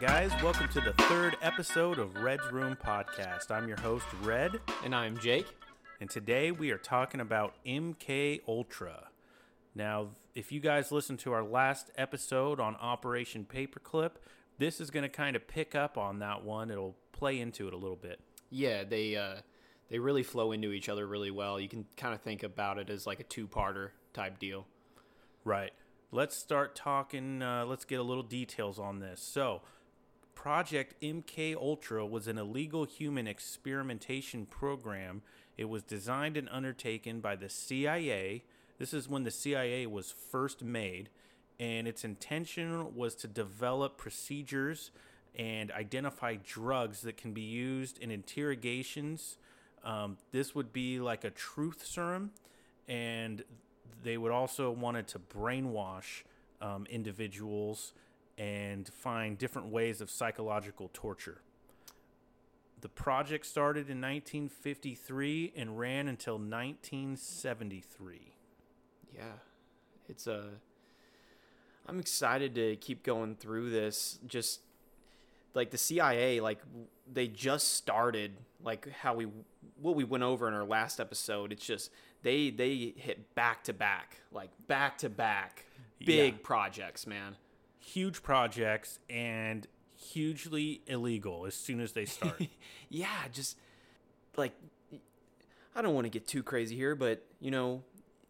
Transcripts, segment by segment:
right, guys, welcome to the third episode of Red's Room Podcast. I'm your host, Red, And I'm Jake. and today we are talking about MK Ultra. Now, if you guys listened to our last episode on Operation Paperclip, this is going to kind of pick up on that one. It'll play into it a little bit. Yeah, they uh, they really flow into each other really well. You can kind of think about it as like a two-parter type deal. Right. Let's start talking. Uh, let's get a little details on this. So, Project MK Ultra was an illegal human experimentation program. It was designed and undertaken by the CIA. This is when the CIA was first made, and its intention was to develop procedures and identify drugs that can be used in interrogations. Um, this would be like a truth serum, and they would also wanted to brainwash um, individuals and find different ways of psychological torture. The project started in 1953 and ran until 1973. Yeah, it's a. I'm excited to keep going through this. Just like the CIA, like they just started, like how we what we went over in our last episode. It's just they they hit back to back, like back to back, big Yeah. projects, man. Huge projects and hugely illegal as soon as they start. yeah, just like I don't want to get too crazy here, but you know,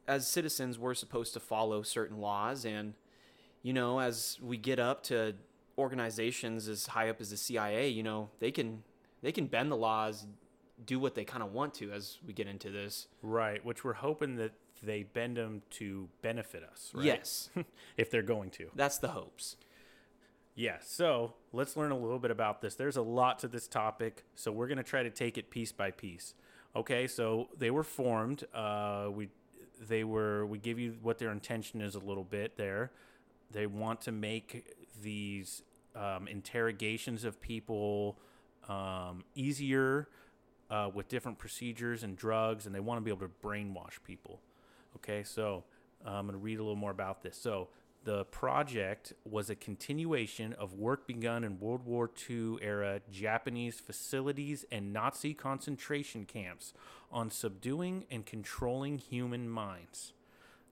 as citizens, we're supposed to follow certain laws, and you know, as we get up to organizations as high up as the CIA, you know, they can they can bend the laws, do what they kind of want to as we get into this. right, which we're hoping that they bend them to benefit us, right? Yes, if they're going to. that's the hopes. Yeah, so let's learn a little bit about this. There's a lot to this topic, so we're going to try to take it piece by piece. Okay, so they were formed. Uh, we they were we give you what their intention is a little bit there. They want to make these um, interrogations of people um, easier uh, with different procedures and drugs, and they want to be able to brainwash people. Okay, so uh, I'm going to read a little more about this. So, the project was a continuation of work begun in World War II era Japanese facilities and Nazi concentration camps on subduing and controlling human minds.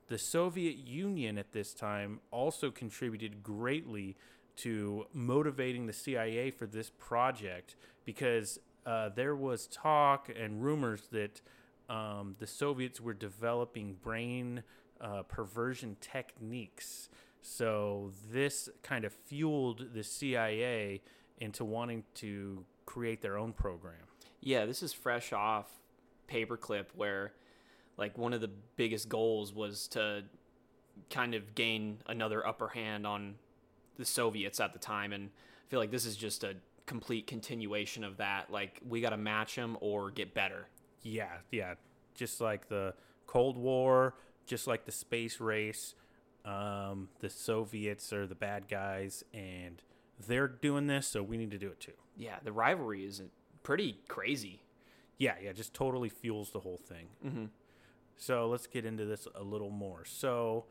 The Soviet Union at this time also contributed greatly to motivating the CIA for this project because uh, there was talk and rumors that um, the Soviets were developing brain uh, perversion techniques. So this kind of fueled the CIA into wanting to create their own program. Yeah, this is fresh off Paperclip, where like one of the biggest goals was to kind of gain another upper hand on the Soviets at the time, and I feel like this is just a complete continuation of that. Like we got to match them or get better. Yeah, yeah. Just like the Cold War, just like the space race, um, the Soviets are the bad guys, and they're doing this, so we need to do it too. Yeah, the rivalry is pretty crazy. Yeah, yeah, just totally fuels the whole thing. Mm-hmm. So let's get into this a little more. So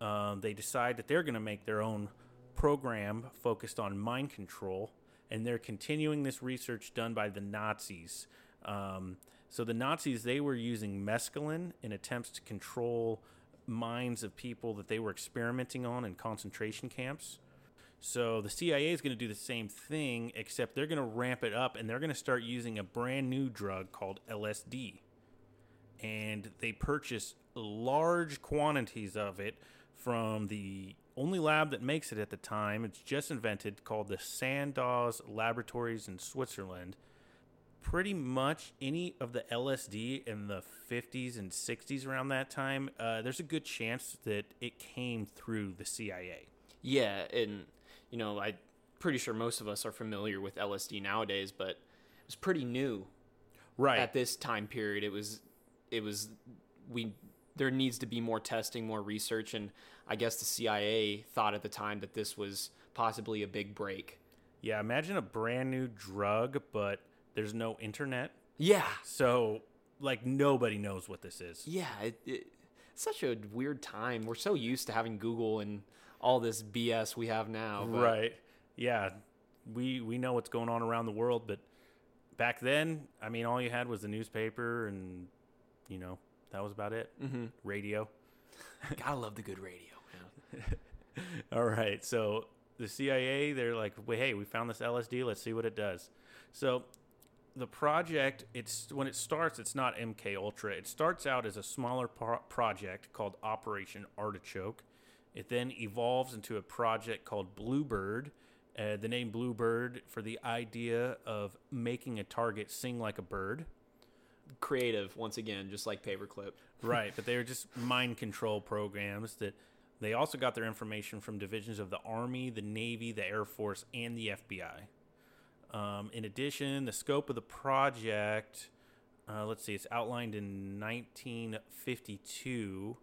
um, they decide that they're going to make their own program focused on mind control, and they're continuing this research done by the Nazis. Um, so the Nazis they were using mescaline in attempts to control minds of people that they were experimenting on in concentration camps. So the CIA is going to do the same thing, except they're going to ramp it up and they're going to start using a brand new drug called LSD and they purchase large quantities of it from the only lab that makes it at the time. It's just invented called the Sandoz Laboratories in Switzerland. Pretty much any of the LSD in the 50s and 60s around that time, uh, there's a good chance that it came through the CIA. Yeah, and you know, I'm pretty sure most of us are familiar with LSD nowadays, but it was pretty new Right. at this time period. It was, it was, we there needs to be more testing, more research, and I guess the CIA thought at the time that this was possibly a big break. yeah, imagine a brand new drug, but there's no internet. Yeah, So, like, nobody knows what this is. yeah, it, it, such a weird time. We're so used to having Google and all this BS we have now. but- Right. Yeah. we we know what's going on around the world, but back then, I mean, all you had was the newspaper, and you know that was about it. Mm-hmm. Radio. Gotta love the good radio. All right. So the CIA, they're like, "Wait, hey, we found this LSD. Let's see what it does." So the project, it's when it starts, it's not MK Ultra. It starts out as a smaller pro- project called Operation Artichoke. It then evolves into a project called Bluebird. Uh, the name Bluebird for the idea of making a target sing like a bird. Creative, once again, just like paperclip. right, but they were just mind control programs that they also got their information from divisions of the Army, the Navy, the Air Force, and the FBI. Um, in addition, the scope of the project, uh, let's see, it's outlined in 1952.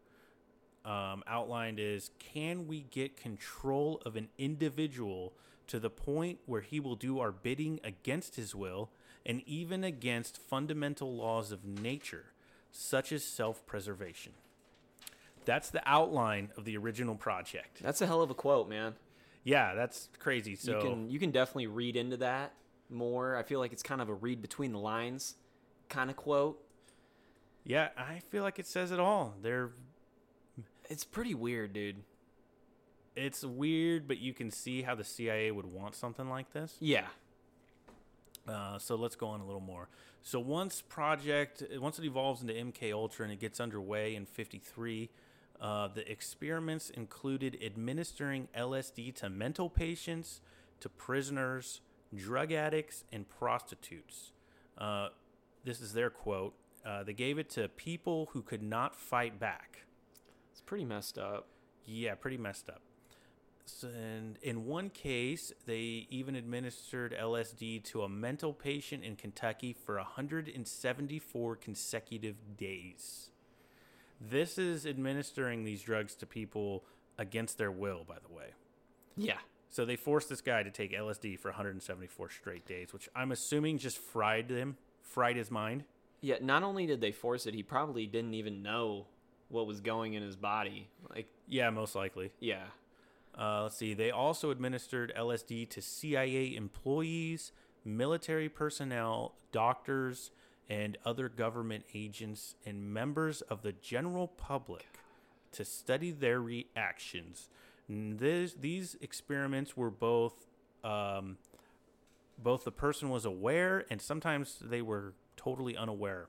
Um, outlined is can we get control of an individual to the point where he will do our bidding against his will and even against fundamental laws of nature, such as self preservation? That's the outline of the original project. That's a hell of a quote, man. Yeah, that's crazy. So you can you can definitely read into that more. I feel like it's kind of a read between the lines kind of quote. Yeah, I feel like it says it all. They're It's pretty weird, dude. it's weird, but you can see how the CIA would want something like this. Yeah. Uh, so let's go on a little more. So once project once it evolves into MK Ultra and it gets underway in '53, uh, the experiments included administering LSD to mental patients, to prisoners, drug addicts, and prostitutes. Uh, this is their quote. Uh, they gave it to people who could not fight back. It's pretty messed up. Yeah, pretty messed up. And in one case, they even administered LSD to a mental patient in Kentucky for 174 consecutive days. This is administering these drugs to people against their will, by the way. Yeah. So they forced this guy to take LSD for 174 straight days, which I'm assuming just fried him, fried his mind. Yeah, not only did they force it, he probably didn't even know what was going in his body. Like, Yeah, most likely. yeah. Uh, let's see. They also administered LSD to CIA employees, military personnel, doctors, and other government agents and members of the general public to study their reactions. This, these experiments were both um, both the person was aware and sometimes they were totally unaware.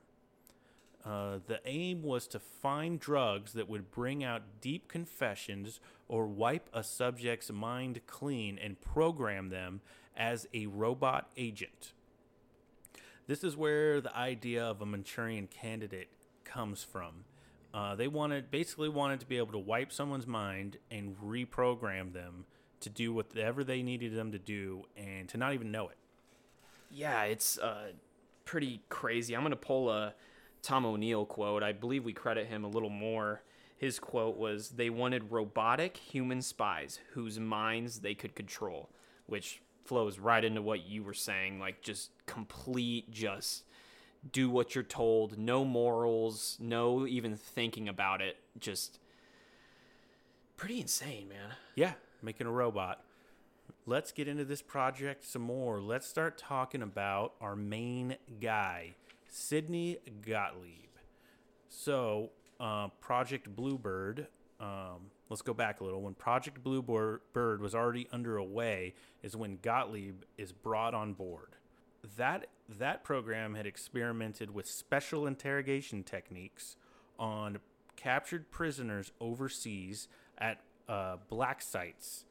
Uh, the aim was to find drugs that would bring out deep confessions or wipe a subject's mind clean and program them as a robot agent. This is where the idea of a Manchurian candidate comes from. Uh, they wanted basically wanted to be able to wipe someone's mind and reprogram them to do whatever they needed them to do and to not even know it. Yeah, it's uh, pretty crazy. I'm to pull a Tom O'Neill quote. I believe we credit him a little more. His quote was They wanted robotic human spies whose minds they could control, which flows right into what you were saying. Like, just complete, just do what you're told, no morals, no even thinking about it. Just pretty insane, man. Yeah, making a robot. Let's get into this project some more. Let's start talking about our main guy, Sidney Gottlieb. So, uh, Project Bluebird. Um, let's go back a little. When Project Bluebird was already underway, is when Gottlieb is brought on board. That that program had experimented with special interrogation techniques on captured prisoners overseas at uh, black sites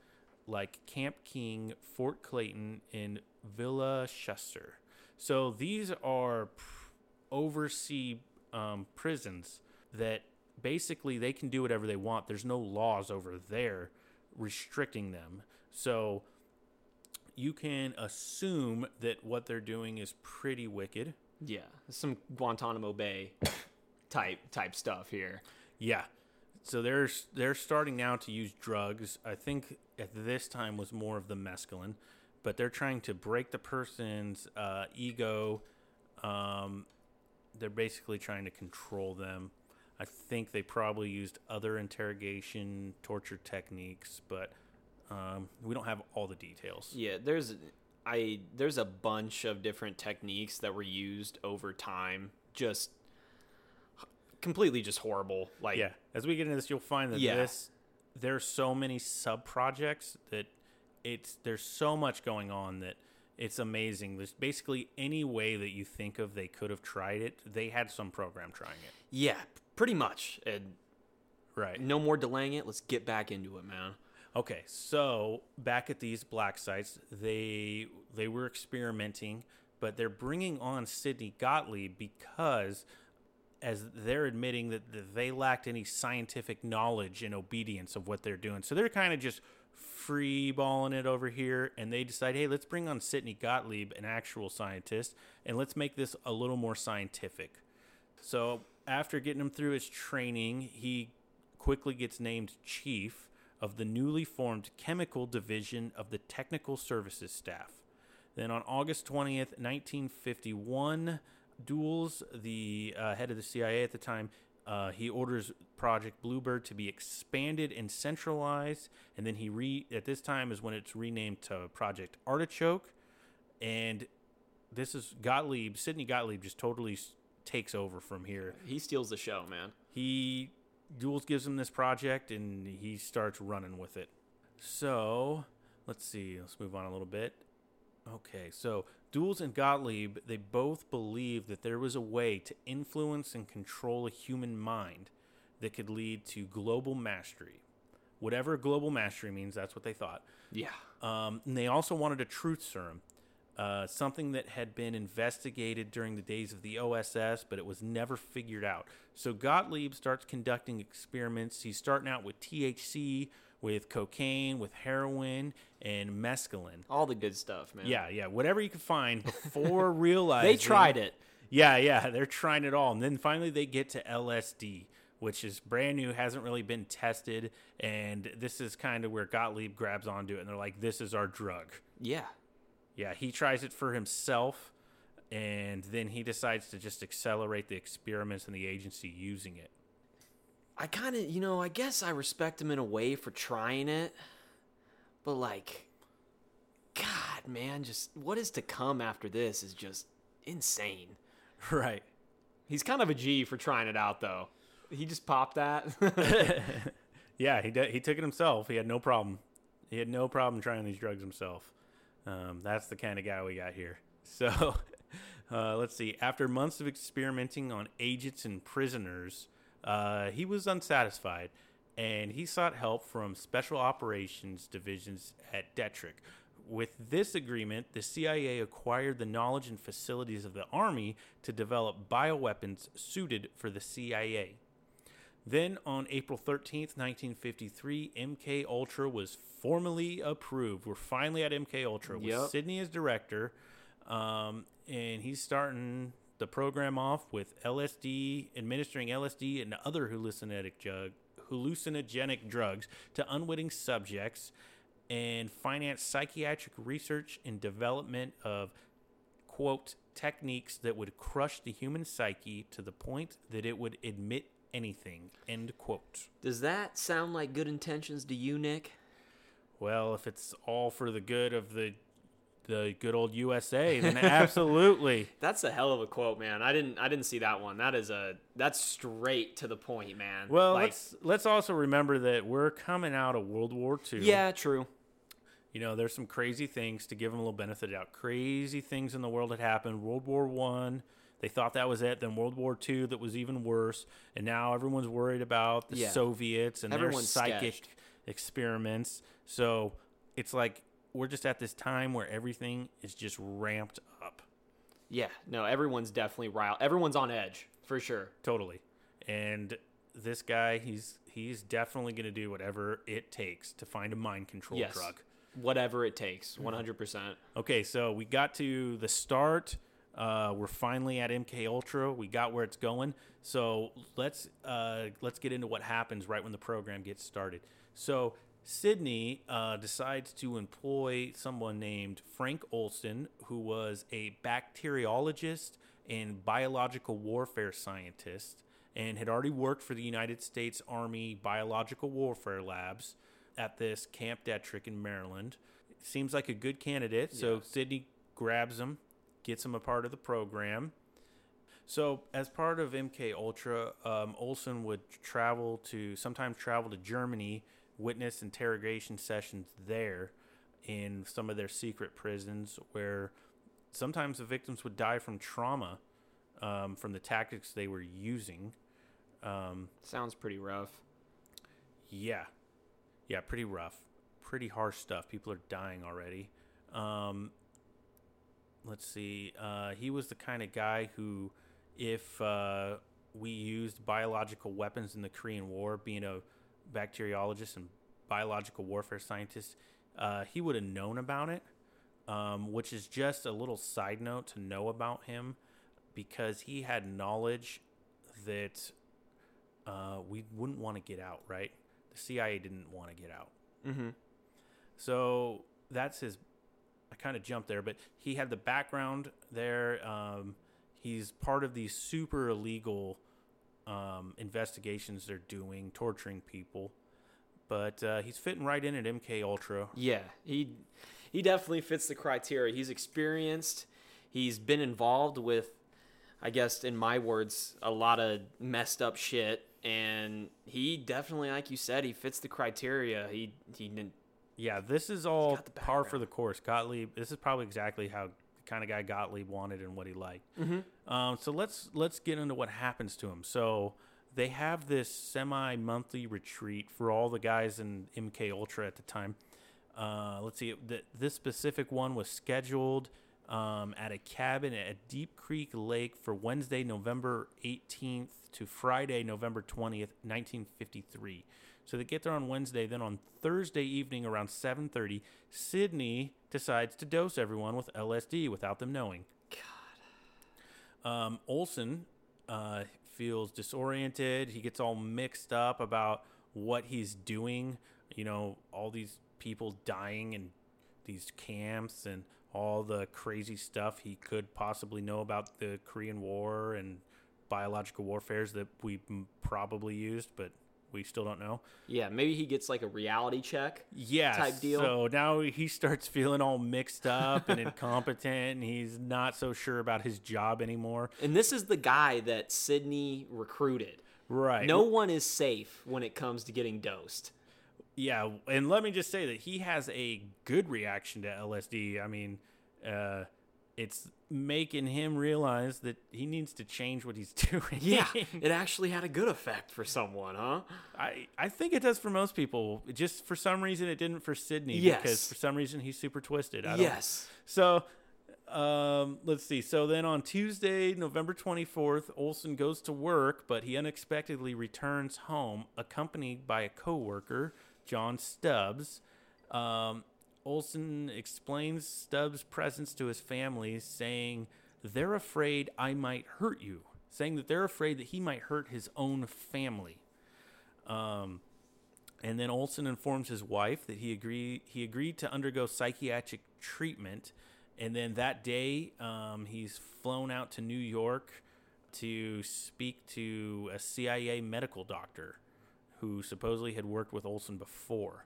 like Camp King, Fort Clayton, and Villa Chester. So these are overseas um, prisons that basically they can do whatever they want. There's no laws over there restricting them. So you can assume that what they're doing is pretty wicked. Yeah, some Guantanamo Bay type type stuff here. Yeah. So they're they're starting now to use drugs. I think at this time was more of the mescaline, but they're trying to break the person's uh, ego. Um, they're basically trying to control them. I think they probably used other interrogation torture techniques, but um, we don't have all the details. Yeah, there's I there's a bunch of different techniques that were used over time. Just completely just horrible. Like Yeah, as we get into this, you'll find that Yeah. this there's so many sub projects that it's there's so much going on that it's amazing. There's basically any way that you think of they could have tried it, they had some program trying it. yeah, pretty much. And Right. no more delaying it. Let's get back into it, man. Okay, so back at these black sites, they they were experimenting, but they're bringing on Sidney Gottlieb because, as they're admitting that, that they lacked any scientific knowledge and obedience of what they're doing, so they're kind of just free balling it over here, and they decide, hey, let's bring on Sidney Gottlieb, an actual scientist, and let's make this a little more scientific. So after getting him through his training, he quickly gets named chief of the newly formed chemical division of the technical services staff. Then on August 20th, 1951, Dulles, the uh, head of the CIA at the time, uh, he orders Project Bluebird to be expanded and centralized, and then he re at this time is when it's renamed to Project Artichoke, and this is Gottlieb, Sidney Gottlieb, just totally takes over from here He steals the show, man. he Dulles gives him this project and he starts running with it. So let's see, let's move on a little bit. Okay, so Dulles and Gottlieb, they both believed that there was a way to influence and control a human mind that could lead to global mastery. Whatever global mastery means, that's what they thought. Yeah. Um, and they also wanted a truth serum, uh, something that had been investigated during the days of the OSS, but it was never figured out. So Gottlieb starts conducting experiments. He's starting out with THC, with cocaine, with heroin, and mescaline. All the good stuff, man. Yeah, yeah, whatever you could find before realizing They tried it. yeah, yeah, they're trying it all. And then finally they get to LSD, which is brand new, hasn't really been tested. And this is kind of where Gottlieb grabs onto it and they're like, this is our drug. Yeah. Yeah, he tries it for himself and then he decides to just accelerate the experiments and the agency using it. I kind of, you know, I guess I respect him in a way for trying it. But like God, man, just what is to come after this is just insane. Right. He's kind of a G for trying it out though. He just popped that. yeah, he did, he took it himself. He had no problem. He had no problem trying these drugs himself. Um, that's the kind of guy we got here. So, uh, let's see. After months of experimenting on agents and prisoners, uh, he was unsatisfied, and he sought help from special operations divisions at Detrick. With this agreement, the CIA acquired the knowledge and facilities of the Army to develop bioweapons suited for the CIA. Then on April 13th, 1953, MK Ultra was formally approved. We're finally at MK Ultra with Yep. Sidney as director. Um, and he's starting the program off with LSD, administering LSD and other hallucinogenic, drug, hallucinogenic drugs to unwitting subjects and finance psychiatric research and development of quote techniques that would crush the human psyche to the point that it would admit anything end quote Does that sound like good intentions to you, Nick? well if it's all for the good of the the good old usa then absolutely That's a hell of a quote, man. I didn't I didn't see that one. That is a that's straight to the point, man. well Like, let's let's also remember that we're coming out of world war ii Yeah, true. you know there's some crazy things to give them a little benefit out. crazy things in the world had happened world war one they thought that was it then world war two that was even worse and now everyone's worried about the Yeah. soviets and Everyone's their psychic sketched. experiments so it's like we're just at this time where everything is just ramped up Yeah, no, everyone's definitely riled. Everyone's on edge for sure. totally and this guy he's he's definitely going to do whatever it takes to find a mind control Yes. drug Whatever it takes, one hundred percent. Okay, so we got to the start. Uh, we're finally at MK Ultra. We got where it's going. So let's uh, let's get into what happens right when the program gets started. So Sidney uh, decides to employ someone named Frank Olson, who was a bacteriologist and biological warfare scientist, and had already worked for the United States Army Biological Warfare Labs at this Camp Detrick in Maryland. seems like a good candidate. So Yeah. Sidney grabs him, gets him a part of the program. So as part of MK Ultra, um, Olson would travel to sometimes travel to Germany, witness interrogation sessions there in some of their secret prisons, where sometimes the victims would die from trauma um, from the tactics they were using. Um, Sounds pretty rough. yeah. Yeah, pretty rough. Pretty harsh stuff. People are dying already. Um, let's see. Uh, he was the kind of guy who, if uh, we used biological weapons in the Korean War, being a bacteriologist and biological warfare scientist, uh, he would have known about it, um, which is just a little side note to know about him because he had knowledge that uh, we wouldn't want to get out, right? The CIA didn't want to get out. Mm-hmm. So that's his. I kind of jumped there, but he had the background there. Um, he's part of these super illegal um, investigations they're doing, torturing people. But uh, he's fitting right in at MK Ultra. Yeah, he he definitely fits the criteria. He's experienced. He's been involved with, I guess, in my words, a lot of messed up shit. And he definitely, like you said, he fits the criteria. He he didn't. Yeah, this is all par for the course. Gottlieb. This is probably exactly how the kind of guy Gottlieb wanted and what he liked. Mm-hmm. Um, so let's let's get into what happens to him. So they have this semi-monthly retreat for all the guys in MK Ultra at the time. Uh, let's see, th- this specific one was scheduled um, at a cabin at Deep Creek Lake for Wednesday, November 18th to Friday, November 20th, 1953. So they get there on Wednesday. Then on Thursday evening around 7:30, Sidney decides to dose everyone with LSD without them knowing. Um, Olson uh, feels disoriented. He gets all mixed up about what he's doing. You know, all these people dying in these camps and all the crazy stuff he could possibly know about the Korean War and biological warfares that we probably used, but we still don't know. Yeah, maybe he gets like a reality check. Yeah. type deal. So now he starts feeling all mixed up and incompetent, and he's not so sure about his job anymore. And this is the guy that Sidney recruited. Right. No one is safe when it comes to getting dosed. Yeah, and let me just say that he has a good reaction to LSD. I mean, uh, it's making him realize that he needs to change what he's doing. Yeah, it actually had a good effect for someone, huh? I, I think it does for most people. Just for some reason, it didn't for Sidney Yes. because for some reason he's super twisted. I don't, Yes. So, um, let's see. So then on Tuesday, November 24th, Olson goes to work, but he unexpectedly returns home accompanied by a coworker, John Stubbs. Um, Olson explains Stubbs' presence to his family, saying they're afraid I might hurt you, saying that they're afraid that he might hurt his own family. Um, and then Olson informs his wife that he agreed he agreed to undergo psychiatric treatment, and then that day um, he's flown out to New York to speak to a CIA medical doctor who supposedly had worked with Olson before.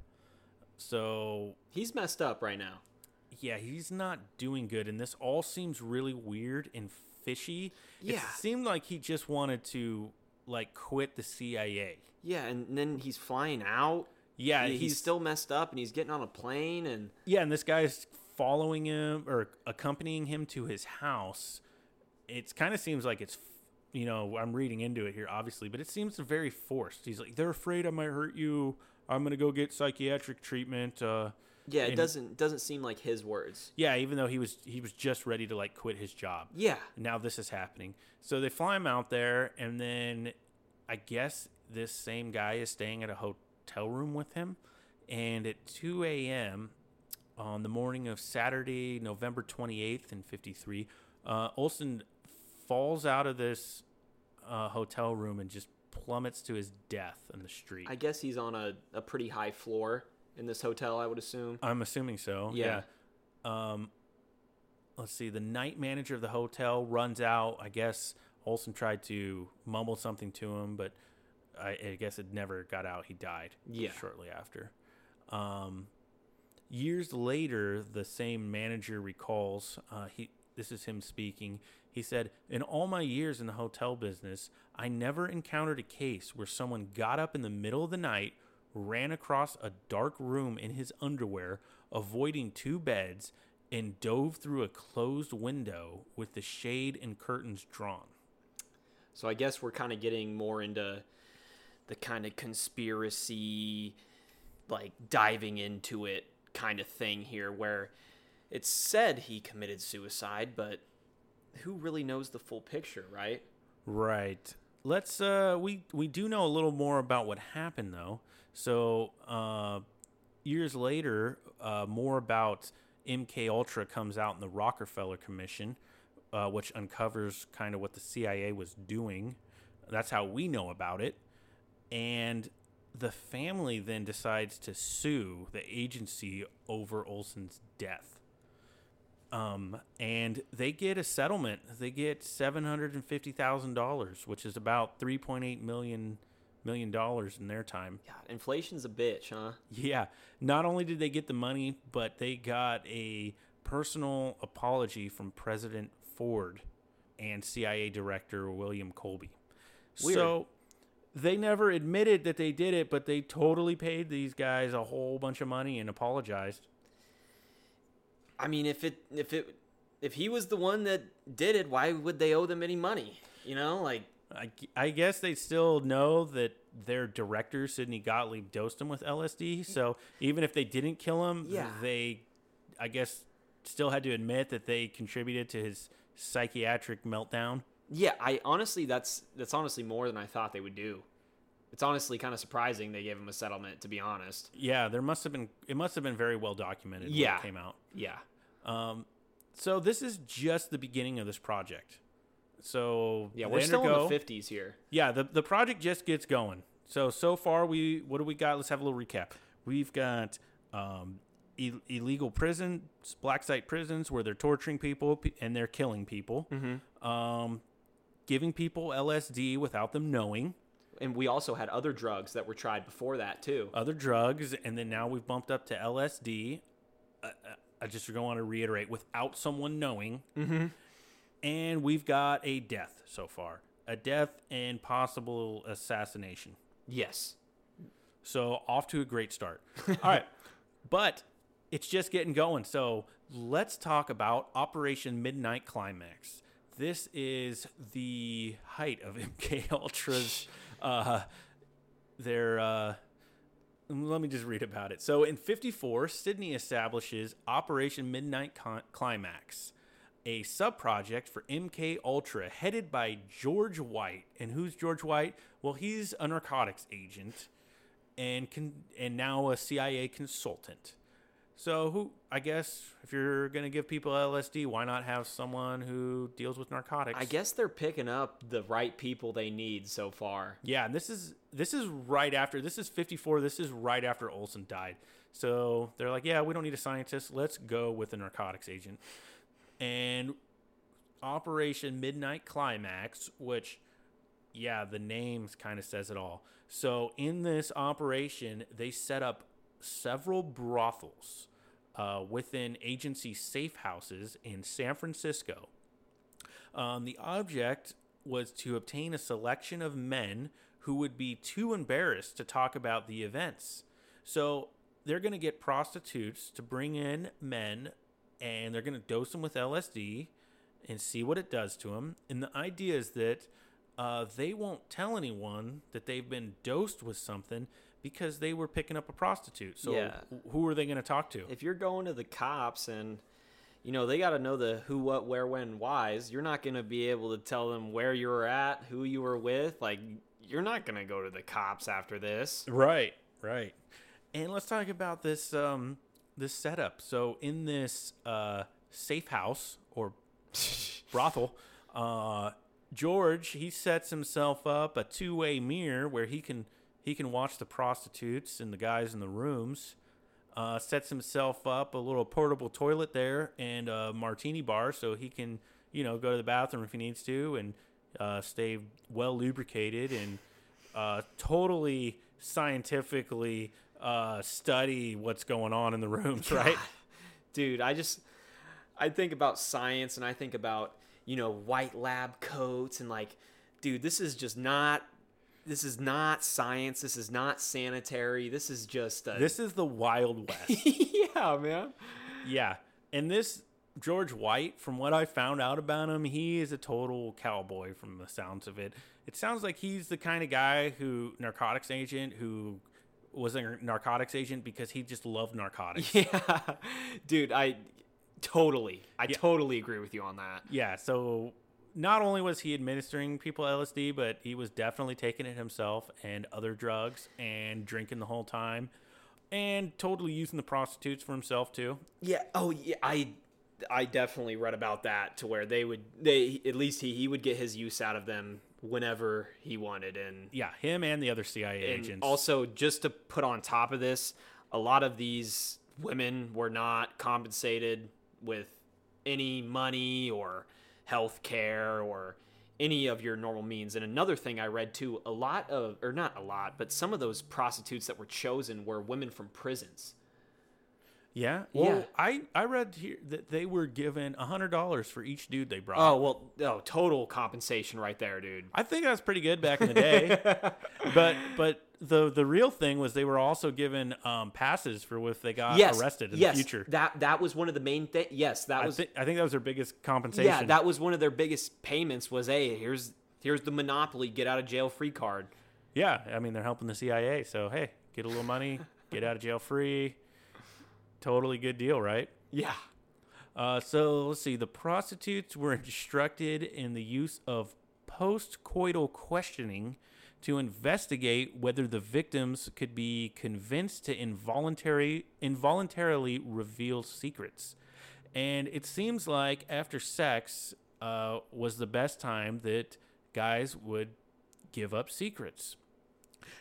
So He's messed up right now. yeah, he's not doing good, and this all seems really weird and fishy. Yeah. it seemed like he just wanted to like quit the CIA. Yeah, and then he's flying out. Yeah, He- he's, he's still messed up and he's getting on a plane and Yeah, and this guy's following him or accompanying him to his house. It kind of seems like it's, you know, I'm reading into it here, obviously, but it seems very forced. He's like, they're afraid I might hurt you. I'm gonna go get psychiatric treatment. Uh, yeah, it And- doesn't doesn't seem like his words. yeah, even though he was he was just ready to like quit his job. Yeah. Now this is happening. So they fly him out there, and then I guess this same guy is staying at a hotel room with him. And at 2 a.m. on the morning of Saturday, November 28th, in 53, uh, Olson falls out of this uh, hotel room and just plummets to his death in the street. I guess he's on a, a pretty high floor in this hotel, I would assume. I'm assuming so. Yeah. Yeah. Um, let's see. The night manager of the hotel runs out. I guess Olson tried to mumble something to him, but I, I guess it never got out. He died. Yeah. Shortly after. Um, Years later, the same manager recalls. Uh, he this is him speaking. He said, "In all my years in the hotel business, I never encountered a case where someone got up in the middle of the night, ran across a dark room in his underwear, avoiding two beds, and dove through a closed window with the shade and curtains drawn." So I guess we're kind of getting more into the kind of conspiracy, like diving into it kind of thing here, where it's said he committed suicide, but who really knows the full picture, right? Right. Let's uh we we do know a little more about what happened though. So, uh years later, uh more about MK Ultra comes out in the Rockefeller Commission, uh, which uncovers kind of what the CIA was doing. That's how we know about it. And the family then decides to sue the agency over Olson's death. Um, and they get a settlement. They get seven hundred and fifty thousand dollars, which is about three point eight million million dollars in their time. God, inflation's a bitch, huh? Yeah. Not only did they get the money, but they got a personal apology from President Ford and CIA Director William Colby. Weird. So they never admitted that they did it, but they totally paid these guys a whole bunch of money and apologized. I mean, if it if it if he was the one that did it, why would they owe them any money? You know, like I, I guess they still know that their director Sidney Gottlieb dosed him with LSD. So even if they didn't kill him, Yeah. they, I guess, still had to admit that they contributed to his psychiatric meltdown. yeah, I honestly that's that's honestly more than I thought they would do. It's honestly kind of surprising they gave him a settlement, to be honest. Yeah, there must have been. It must have been very well documented. when Yeah. it came out. Yeah. Um, so this is just the beginning of this project. So Yeah, we're still in the fifties here. Yeah, the the project just gets going. So so far we what do we got? Let's have a little recap. We've got um, Ill- illegal prisons, black site prisons where they're torturing people pe- and they're killing people. Mm-hmm. Um, giving people LSD without them knowing. And we also had other drugs that were tried before that too. Other drugs, and then now we've bumped up to LSD. Uh, uh, I just want to reiterate without someone knowing. Mm-hmm. And we've got a death so far, a death and possible assassination. Yes. So off to a great start. All right. But it's just getting going. So let's talk about Operation Midnight Climax. This is the height of MK Ultra's uh their uh let me just read about it. So in 54, Sidney establishes Operation Midnight Con- Climax, a sub-project for MK Ultra headed by George White. And who's George White? Well, he's a narcotics agent and con- and now a CIA consultant. So who I guess if you're going to give people LSD, why not have someone who deals with narcotics? I guess they're picking up the right people they need so far. Yeah, and this is this is right after this is 54. This is right after Olson died. So they're like, yeah, we don't need a scientist. Let's go with a narcotics agent. And Operation Midnight Climax, which yeah, the names kind of says it all. So in this operation, they set up several brothels uh, within agency safe houses in San Francisco. Um, the object was to obtain a selection of men who would be too embarrassed to talk about the events. So they're going to get prostitutes to bring in men and they're going to dose them with LSD and see what it does to them. And the idea is that uh, they won't tell anyone that they've been dosed with something because they were picking up a prostitute. So Yeah. who are they going to talk to? If you're going to the cops and you know they got to know the who, what, where, when, whys, you're not going to be able to tell them where you were at, who you were with. Like you're not going to go to the cops after this. Right, right. And let's talk about this um this setup. So in this uh safe house or brothel, uh George, he sets himself up a two-way mirror where he can he can watch the prostitutes and the guys in the rooms. Uh, sets himself up a little portable toilet there and a martini bar so he can, you know, go to the bathroom if he needs to and uh, stay well lubricated and uh, totally scientifically uh, study what's going on in the rooms, right? dude i just i think about science and i think about you know white lab coats and like dude this is just not this is not science this is not sanitary this is just a, This is the Wild West. yeah man yeah. And this George White, from what I found out about him, he is a total cowboy from the sounds of it. It sounds like he's the kind of guy who narcotics agent who was a narcotics agent because he just loved narcotics. yeah dude i totally i Yeah. totally agree with you on that Yeah, so not only was he administering people LSD, but he was definitely taking it himself and other drugs and drinking the whole time and totally using the prostitutes for himself too. Yeah. Oh, yeah. I I definitely read about that to where they would they at least he he would get his use out of them whenever he wanted and Yeah, him and the other CIA agents. also just to put on top of this, a lot of these women were not compensated with any money or health care or any of your normal means. And another thing I read too, a lot of or not a lot, but some of those prostitutes that were chosen were women from prisons. Yeah. Well, Yeah. I I read here that they were given a hundred dollars for each dude they brought. Oh, well, oh, total compensation right there, dude. I think that's pretty good back in the day. but but the the real thing was they were also given um, passes for if they got yes, arrested in yes, the future. That that was one of the main things. Yes, that I, was thi- I think that was their biggest compensation. yeah, that was one of their biggest payments. Was hey, here's here's the monopoly get out of jail free card. Yeah, I mean they're helping the CIA, so hey, get a little money, get out of jail free. Totally good deal, right? Yeah, Uh, so let's see. The prostitutes were instructed in the use of post-coital questioning to investigate whether the victims could be convinced to involuntary involuntarily reveal secrets. And it seems like after sex uh, was the best time that guys would give up secrets.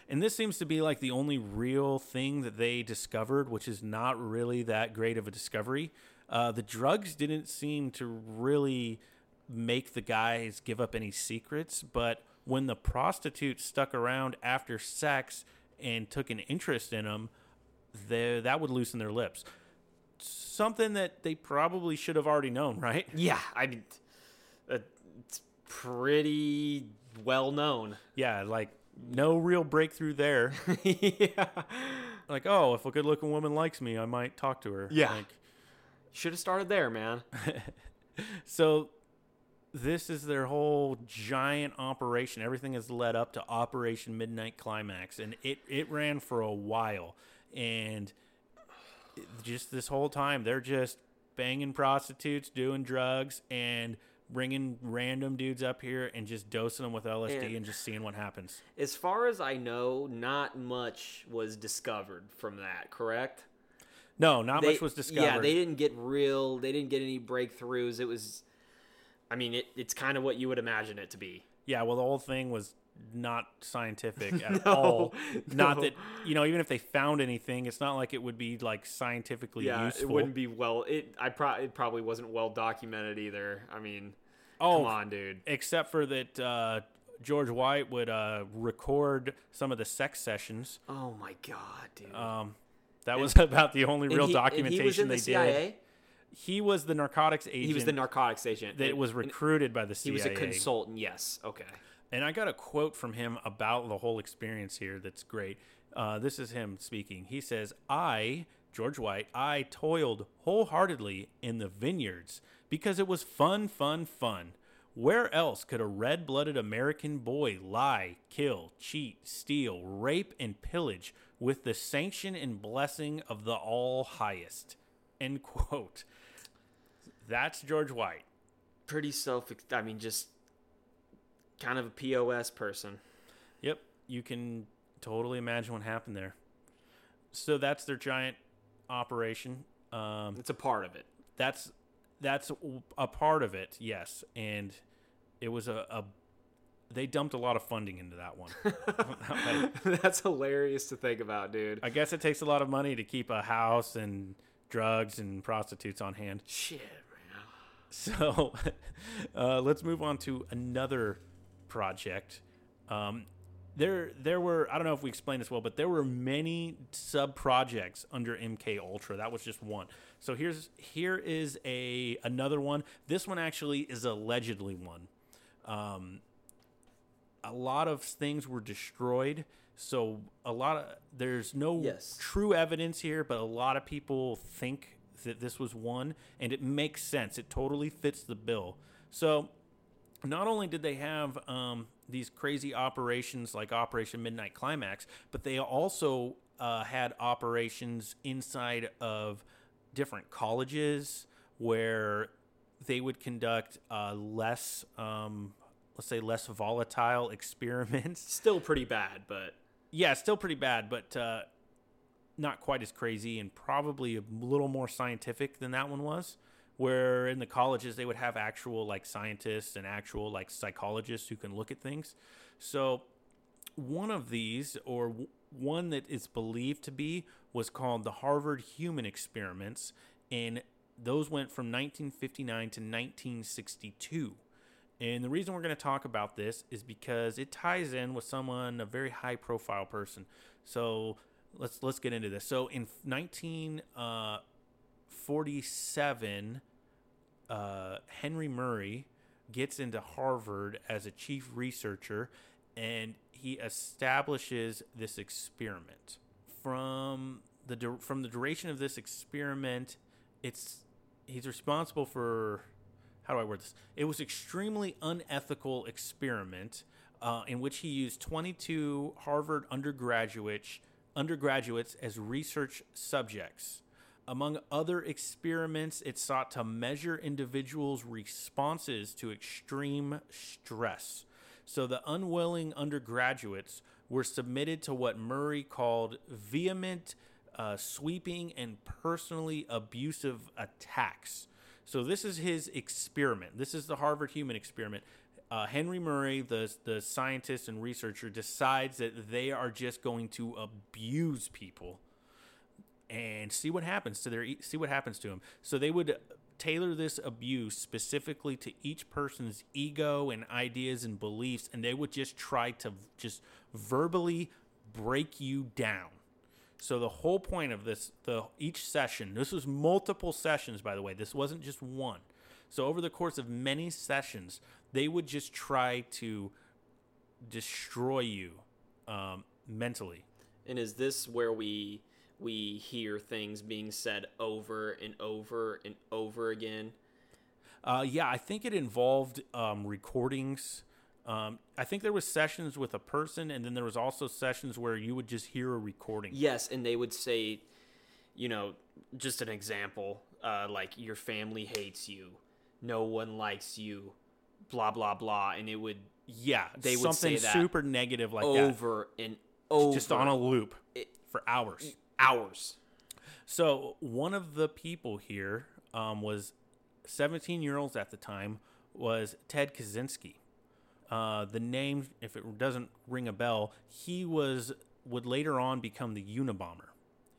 And this seems to be like the only real thing that they discovered, which is not really that great of a discovery. Uh, the drugs didn't seem to really make the guys give up any secrets, but when the prostitutes stuck around after sex and took an interest in them, they, that would loosen their lips. Something that they probably should have already known, right? yeah. I mean, it's pretty well known. Yeah, like no real breakthrough there. yeah, like, oh, if a good looking woman likes me, I might talk to her. Yeah. Like, should have started there, man. so this is their whole giant operation. Everything is led up to Operation Midnight Climax, and it it ran for a while. And just this whole time, they're just banging prostitutes, doing drugs, and bringing random dudes up here and just dosing them with LSD And- and just seeing what happens. As far as I know, not much was discovered from that. Correct? No, not They- much was discovered. Yeah, they didn't get real. They didn't get any breakthroughs. It was, I mean, it, it's kind of what you would imagine it to be. Yeah, well, the whole thing was not scientific at No, all. Not no. that you know, even if they found anything, it's not like it would be like scientifically Yeah, useful. it wouldn't be well. It I pro- it probably wasn't well documented either. I mean, oh, come on, dude. except for that uh, George White would uh, record some of the sex sessions. Oh my god, dude. Um, that And- was about the only real he- documentation he was in the they CIA. did. He was the narcotics agent. He was the narcotics agent. that was recruited by the CIA. He was a consultant. Yes. Okay. And I got a quote from him about the whole experience here that's great. Uh, this is him speaking. He says, I, George White, I toiled wholeheartedly in the vineyards because it was fun, fun, fun. Where else could a red blooded American boy lie, kill, cheat, steal, rape, and pillage with the sanction and blessing of the All Highest? End quote. That's George White. Pretty self. I mean, just kind of a pos person. Yep, you can totally imagine what happened there. So that's their giant operation. Um, It's a part of it. that's that's a part of it, yes, and it was a, a they dumped a lot of funding into that one. That's hilarious to think about, dude. I guess it takes a lot of money to keep a house and drugs and prostitutes on hand. Shit, man. So uh, let's move on to another project. Um, there there were I don't know if we explained this well, but there were many sub projects under MK Ultra. That was just one. So here's here is a another one. This one actually is allegedly one. Um, a lot of things were destroyed. So a lot of there's no Yes. true evidence here, but a lot of people think that this was one, and it makes sense. It totally fits the bill. So not only did they have um, these crazy operations like Operation Midnight Climax, but they also uh, had operations inside of different colleges where they would conduct uh, less, um, let's say, less volatile experiments. Still pretty bad, but Yeah, still pretty bad, but uh, not quite as crazy and probably a little more scientific than that one was. Where in the colleges they would have actual like scientists and actual like psychologists who can look at things. So one of these, or w- one that is believed to be, was called the Harvard Human Experiments, and those went from 1959 to 1962. And the reason we're going to talk about this is because it ties in with someone, a very high profile person. So let's let's get into this. So in 19 uh, Henry Murray gets into Harvard as a chief researcher, and he establishes this experiment. From the dur- from the duration of this experiment, it's he's responsible for how do I word this? It was extremely unethical experiment uh, in which he used 22 Harvard undergraduates undergraduates as research subjects. Among other experiments, it sought to measure individuals' responses to extreme stress. So the unwilling undergraduates were submitted to what Murray called vehement, uh, sweeping, and personally abusive attacks. So this is his experiment. This is the Harvard Human Experiment. Uh, Henry Murray, the the scientist and researcher, decides that they are just going to abuse people and see what happens to their see what happens to them. So they would tailor this abuse specifically to each person's ego and ideas and beliefs, and they would just try to just verbally break you down. So the whole point of this, the each session, this was multiple sessions, by the way. This wasn't just one. So over the course of many sessions, they would just try to destroy you um, mentally. and is this where we we hear things being said over and over and over again? Uh, yeah, I think it involved um, recordings. Um, I think there was sessions with a person, and then there was also sessions where you would just hear a recording. Yes, and they would say, you know, just an example, uh, like your family hates you, no one likes you, blah blah blah, and it would Yeah, They would something say that super negative like over and over just on a loop It- for hours. Hours. So one of the people here um, was 17 year olds at the time was Ted Kaczynski. Uh, the name, if it doesn't ring a bell, he was would later on become the Unabomber.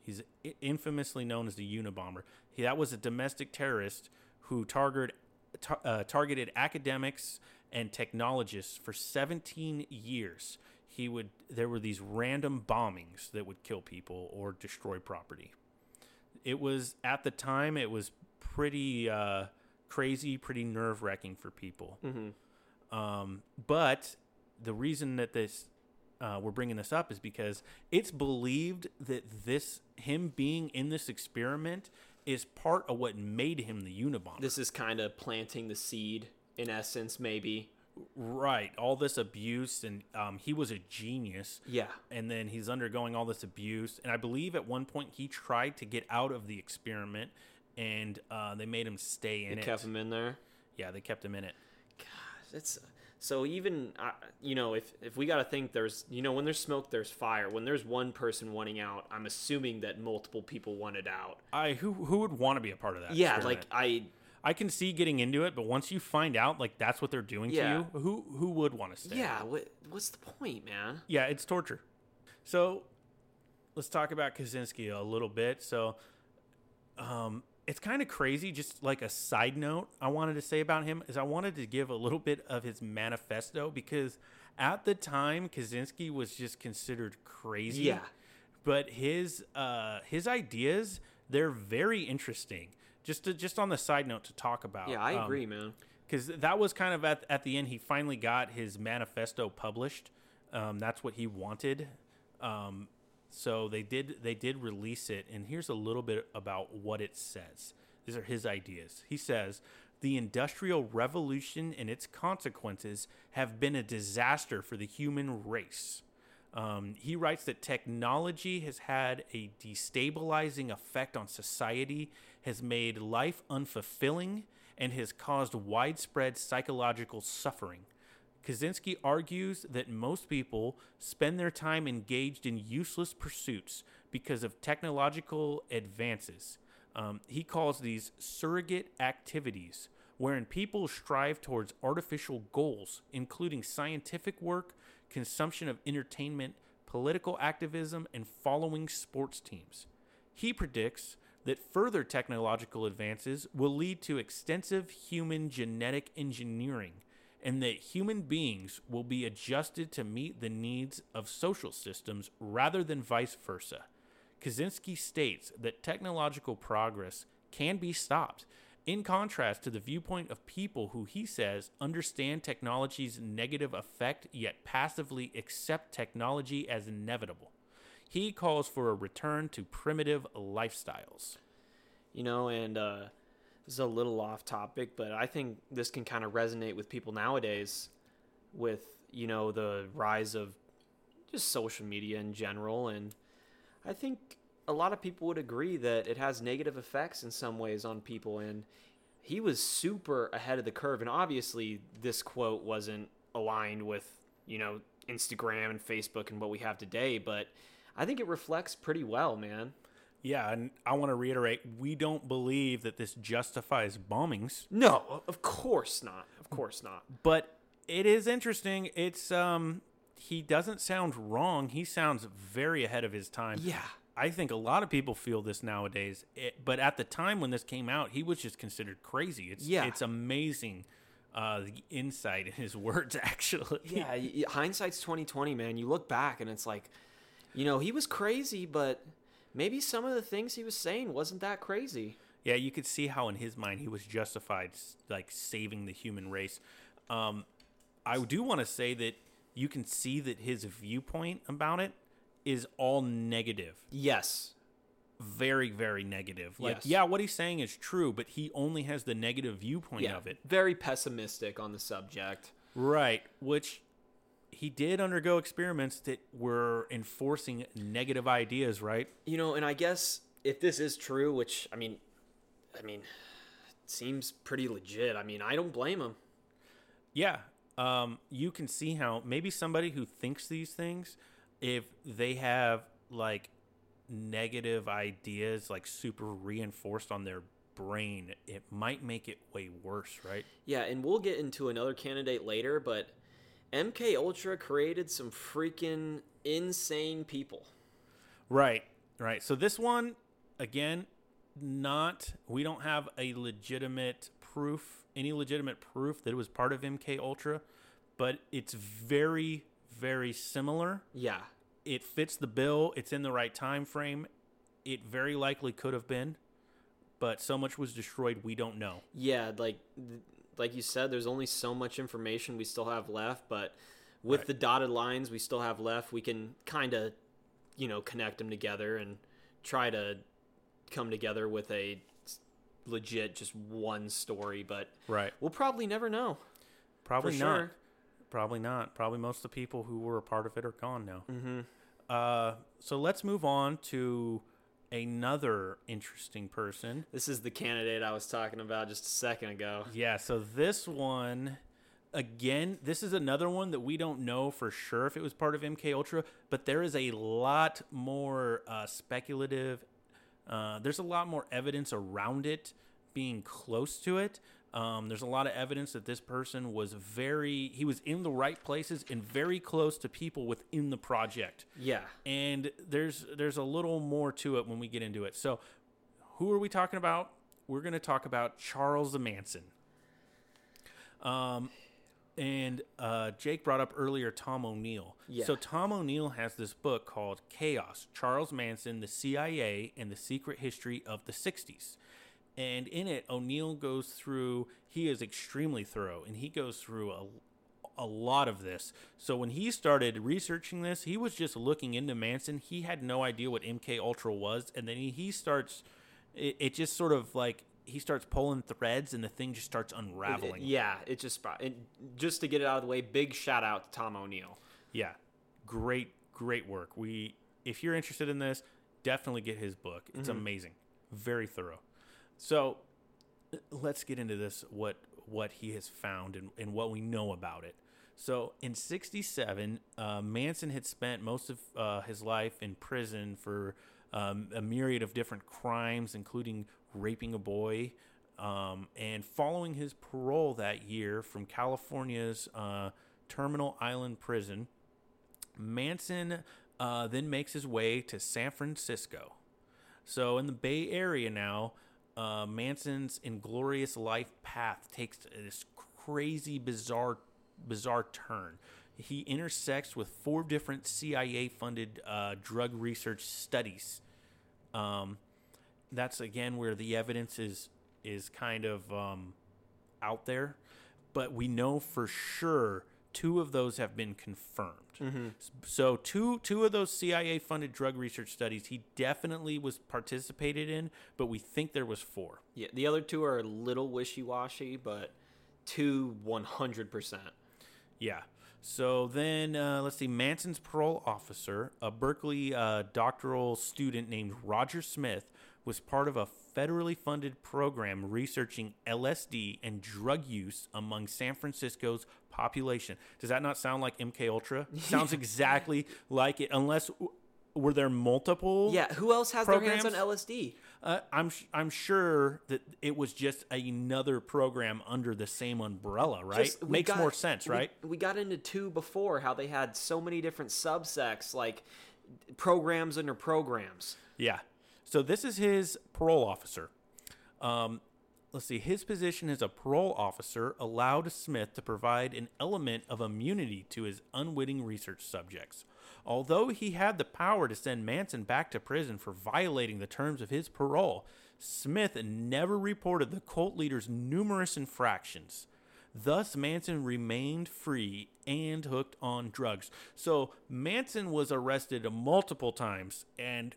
He's infamously known as the Unabomber. He, that was a domestic terrorist who targeted tar, uh, targeted academics and technologists for 17 years. He would there were these random bombings that would kill people or destroy property it was at the time it was pretty uh, crazy, pretty nerve wracking for people. Um, but the reason that this uh, we're bringing this up is because it's believed that this him being in this experiment is part of what made him the Unabomber. This is kind of planting the seed, in essence, maybe. Right, all this abuse, and um, he was a genius. Yeah. and then he's undergoing all this abuse. And I believe at one point he tried to get out of the experiment, and uh, they made him stay in They it. kept him in there. Yeah, they kept him in it. It's so even uh, you know if if we got to think there's you know when there's smoke there's fire. When there's one person wanting out, I'm assuming that multiple people wanted out. I who who would want to be a part of that? Yeah, experiment? like I I can see getting into it, but once you find out like that's what they're doing Yeah. to you, who who would want to stay? yeah. What what's the point, man? Yeah, it's torture. So let's talk about Kaczynski a little bit. So um, it's kind of crazy. Just like a side note, I wanted to say about him is I wanted to give a little bit of his manifesto because at the time, Kaczynski was just considered crazy. Yeah. But his uh, his ideas they're very interesting. Just to, just on the side note to talk about. Yeah, I um, agree, man. because that was kind of at, at the end he finally got his manifesto published um, that's what he wanted um, so they did they did release it and here's a little bit about what it says these are his ideas he says the industrial revolution and its consequences have been a disaster for the human race um, he writes that technology has had a destabilizing effect on society, has made life unfulfilling, and has caused widespread psychological suffering. Kaczynski argues that most people spend their time engaged in useless pursuits because of technological advances. Um, he calls these surrogate activities, wherein people strive towards artificial goals, including scientific work, consumption of entertainment, political activism, and following sports teams. He predicts that further technological advances will lead to extensive human genetic engineering and that human beings will be adjusted to meet the needs of social systems rather than vice versa. Kaczynski states that technological progress can be stopped, in contrast to the viewpoint of people who he says understand technology's negative effect yet passively accept technology as inevitable. He calls for a return to primitive lifestyles. You know, and uh, this is a little off topic, but I think this can kind of resonate with people nowadays with, you know, the rise of just social media in general. And I think a lot of people would agree that it has negative effects in some ways on people. And he was super ahead of the curve. And obviously, this quote wasn't aligned with, you know, Instagram and Facebook and what we have today, but I think it reflects pretty well, man. Yeah, and I want to reiterate we don't believe that this justifies bombings, No, of course not. Of course not. but it is interesting. It's um he doesn't sound wrong. He sounds very ahead of his time. Yeah. I think a lot of people feel this nowadays. It, but at the time when this came out, he was just considered crazy. It's Yeah. it's amazing uh, the insight in his words. Actually, Yeah, hindsight's 2020, man. You look back and it's like, you know, he was crazy, but maybe some of the things he was saying wasn't that crazy. Yeah, you could see how in his mind he was justified, like saving the human race. Um, I do want to say that you can see that his viewpoint about it is all negative, Yes. very, very negative. Like, Yes. yeah, what he's saying is true, but he only has the negative viewpoint Yeah. of it. Very pessimistic on the subject. Right, which he did undergo experiments that were enforcing negative ideas, right? You know, and I guess if this is true, which I mean, I mean, it seems pretty legit. I mean, I don't blame him. Yeah. Um, you can see how maybe somebody who thinks these things, if they have like negative ideas like super reinforced on their brain, it might make it way worse, right? Yeah, and we'll get into another candidate later, but MK Ultra created some freaking insane people. Right, right. So this one, again, not we don't have a legitimate proof, any legitimate proof that it was part of MK Ultra, but it's very, very similar. Yeah. It fits the bill. It's in the right time frame. It very likely could have been, but so much was destroyed. We don't know. Yeah, like like you said, there's only so much information we still have left, but with Right. the dotted lines we still have left, we can kind of, you know, connect them together and try to come together with a legit just one story. But Right. we'll probably never know. Probably not. sure. Probably not. Probably most of the people who were a part of it are gone now. Mm-hmm. Uh, so let's move on to another interesting person. This is the candidate I was talking about just a second ago. Yeah, so this one again, this is another one that we don't know for sure if it was part of MK Ultra, but there is a lot more uh, speculative. Uh, there's a lot more evidence around it being close to it. Um, there's a lot of evidence that this person was very, he was in the right places and very close to people within the project Yeah. and there's there's a little more to it when we get into it. So, who are we talking about? We're going to talk about Charles Manson. Um, And uh, Jake brought up earlier Tom O'Neill. Yeah. So Tom O'Neill has this book called Chaos: Charles Manson, the CIA, and the Secret History of the '60s. And in it, O'Neill goes through. He is extremely thorough, and he goes through a a lot of this. So when he started researching this, he was just looking into Manson. He had no idea what MK Ultra was, and then he, he starts. It, it just sort of like he starts pulling threads, and the thing just starts unraveling. Yeah, it just it, just to get it out of the way. Big shout out to Tom O'Neill. Yeah, great, great work. We, if you're interested in this, definitely get his book. It's mm-hmm. amazing, very thorough. So, let's get into this. What what he has found and, and what we know about it. So, in '67, uh, Manson had spent most of uh, his life in prison for um, a myriad of different crimes, including raping a boy. Um, and following his parole that year from California's uh, Terminal Island Prison, Manson uh, then makes his way to San Francisco. So in the Bay Area now, uh, Manson's inglorious life path takes this crazy, bizarre, bizarre turn. He intersects with four different CIA-funded uh, drug research studies. Um, that's again where the evidence is is kind of um, out there, but we know for sure two of those have been confirmed. S- So two two of those CIA funded drug research studies he definitely was participated in, but we think there was four. Yeah, the other two are a little wishy washy, but two one hundred percent. Yeah. So then, uh, let's see. Manson's parole officer, a Berkeley uh, doctoral student named Roger Smith, was part of a federally funded program researching LSD and drug use among San Francisco's population. Does that not sound like MK Ultra? Sounds exactly like it. Unless were there multiple? Yeah, who else has their hands on LSD? Uh, I'm sh- I'm sure that it was just another program under the same umbrella, right? Just- Makes got- more sense, we- right? We, got into two before how they had so many different subsects, like programs under programs. Yeah. So this is his parole officer. Um, let's see. His position as a parole officer allowed Smith to provide an element of immunity to his unwitting research subjects. Although he had the power to send Manson back to prison for violating the terms of his parole, Smith never reported the cult leader's numerous infractions. Thus, Manson remained free and hooked on drugs. So, Manson was arrested multiple times, and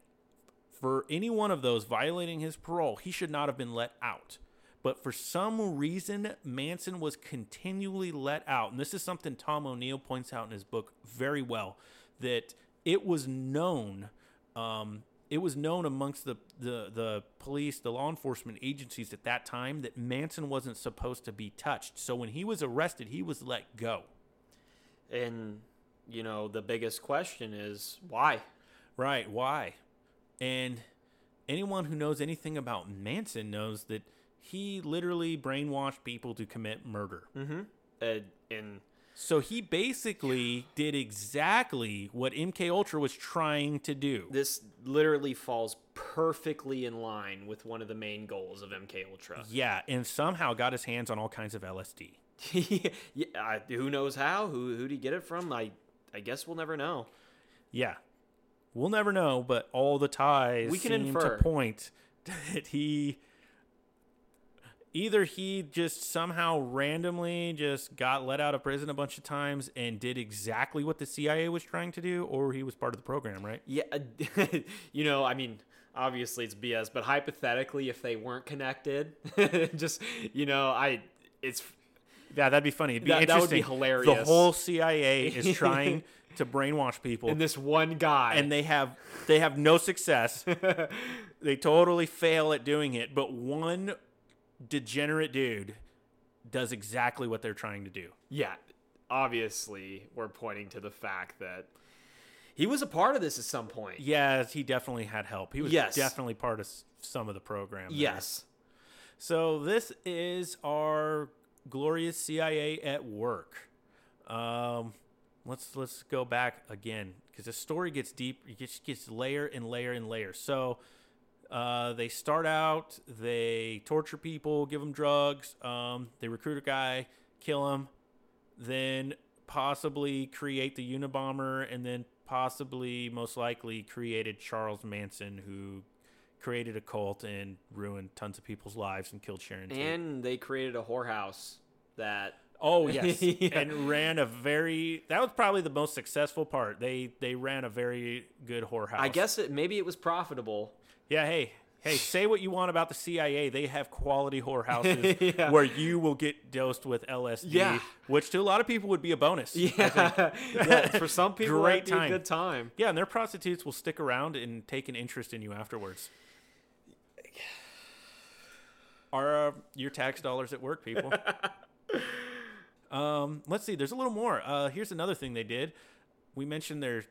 for any one of those violating his parole, he should not have been let out. But for some reason, Manson was continually let out. And this is something Tom O'Neill points out in his book very well that it was known. Um, it was known amongst the, the, the police, the law enforcement agencies at that time that Manson wasn't supposed to be touched. So when he was arrested, he was let go. And you know, the biggest question is why? Right. Why? And anyone who knows anything about Manson knows that he literally brainwashed people to commit murder. Mm-hmm. Uh, and So he basically did exactly what MK Ultra was trying to do. this literally falls perfectly in line with one of the main goals of MK Ultra. Yeah, and somehow got his hands on all kinds of LSD. yeah, I, who knows how? Who who did he get it from? I I guess we'll never know. Yeah. We'll never know, but all the ties We can seem infer. to point that he either he just somehow randomly just got let out of prison a bunch of times and did exactly what the CIA was trying to do, or he was part of the program, right? Yeah, you know, I mean, obviously it's BS, but hypothetically, if they weren't connected, just you know, I it's Yeah, that'd be funny. It'd be That- that would be interesting. The whole CIA is trying to brainwash people. and this one guy and they have they have no success. they totally fail at doing it, but one degenerate dude does exactly what they're trying to do. yeah, obviously we're pointing to the fact that he was a part of this at some point. Yes, he definitely had help. He was Yes. definitely part of some of the program. there. Yes. So this is our glorious CIA at work. Um, let's let's go back again because the story gets deep. It gets, gets layer and layer and layer. So uh, they start out, they torture people, give them drugs, um, they recruit a guy, kill him. then possibly create the Unabomber, and then possibly, most likely, created Charles Manson, who created a cult and ruined tons of people's lives and killed Sharon Tate. And they created a whorehouse that Oh yes, Yeah. and ran a very. That was probably the most successful part. They they ran a very good whorehouse. I guess it maybe it was profitable. Yeah. Hey. Hey, say what you want about the CIA. They have quality whorehouses Yeah. where you will get dosed with LSD, Yeah. which to a lot of people would be a bonus. Yeah, yeah for some people Great that'd be a time. good time. Yeah, and their prostitutes will stick around and take an interest in you afterwards. Are uh, your tax dollars at work, people? Um, let's see. There's a little more. Uh, here's another thing they did. We mentioned their